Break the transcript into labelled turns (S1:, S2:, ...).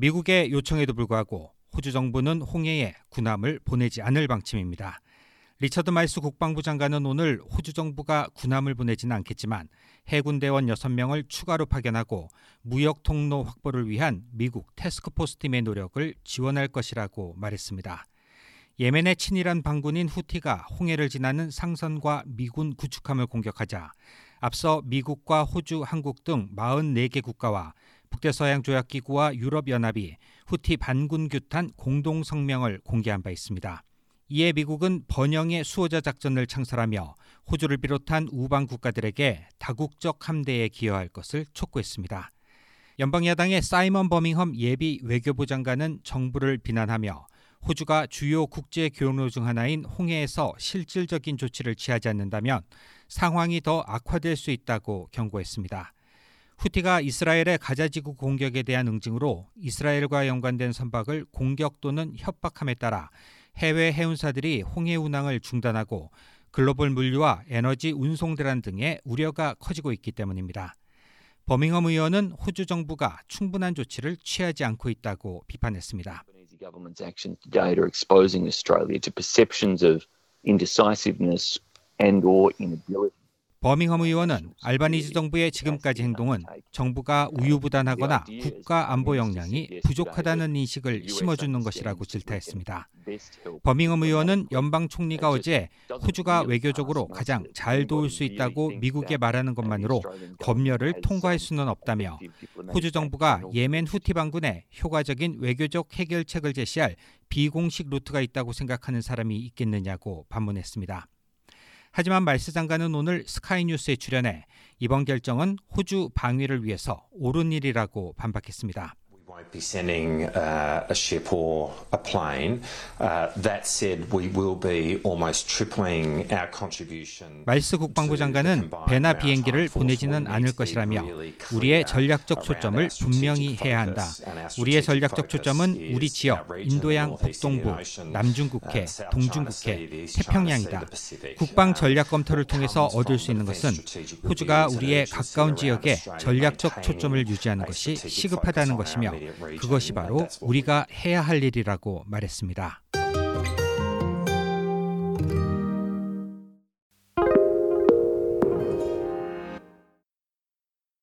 S1: 미국의 요청에도 불구하고 호주 정부는 홍해에 군함을 보내지 않을 방침입니다. 리처드 말스 국방부 장관은 오늘 호주 정부가 군함을 보내지는 않겠지만 해군 대원 6명을 추가로 파견하고 무역 통로 확보를 위한 미국 태스크포스 팀의 노력을 지원할 것이라고 말했습니다. 예멘의 친이란 반군인 후티가 홍해를 지나는 상선과 미군 구축함을 공격하자 앞서 미국과 호주, 한국 등 44개 국가와 북대서양 조약기구와 유럽연합이 후티 반군 규탄 공동 성명을 공개한 바 있습니다. 이에 미국은 번영의 수호자 작전을 창설하며 호주를 비롯한 우방 국가들에게 다국적 함대에 기여할 것을 촉구했습니다. 연방야당의 사이먼 버밍엄 예비 외교부 장관은 정부를 비난하며 호주가 주요 국제 교류 중 하나인 홍해에서 실질적인 조치를 취하지 않는다면 상황이 더 악화될 수 있다고 경고했습니다. 후티가 이스라엘의 가자지구 공격에 대한 응징으로 이스라엘과 연관된 선박을 공격 또는 협박함에 따라 해외 해운사들이 홍해 운항을 중단하고 글로벌 물류와 에너지 운송 대란 등의 우려가 커지고 있기 때문입니다. 버밍엄 의원은 호주 정부가 충분한 조치를 취하지 않고 있다고 비판했습니다. 버밍엄 의원은 알바니즈 정부의 지금까지 행동은 정부가 우유부단하거나 국가 안보 역량이 부족하다는 인식을 심어주는 것이라고 질타했습니다. 버밍엄 의원은 연방 총리가 어제 호주가 외교적으로 가장 잘 도울 수 있다고 미국에 말하는 것만으로 검열을 통과할 수는 없다며 호주 정부가 예멘 후티 반군에 효과적인 외교적 해결책을 제시할 비공식 루트가 있다고 생각하는 사람이 있겠느냐고 반문했습니다. 하지만 말스 장관은 오늘 스카이뉴스에 출연해 이번 결정은 호주 방위를 위해서 옳은 일이라고 반박했습니다. Won't be sending uh, a ship or a plane. Uh, that said, we will be almost tripling our contribution. 말스 국방부 장관은 배나 비행기를 보내지는 않을 것이라며 우리의 전략적 초점을 분명히 해야 한다. 우리의 전략적 초점은 우리 지역 인도양 북동부, 남중국해, 동중국해, 태평양이다. 국방 전략 검토를 통해서 얻을 수 있는 것은 호주가 우리의 가까운 지역에 전략적 초점을 유지하는 것이 시급하다는 것이며 그것이 바로 우리가 해야 할 일이라고 말했습니다.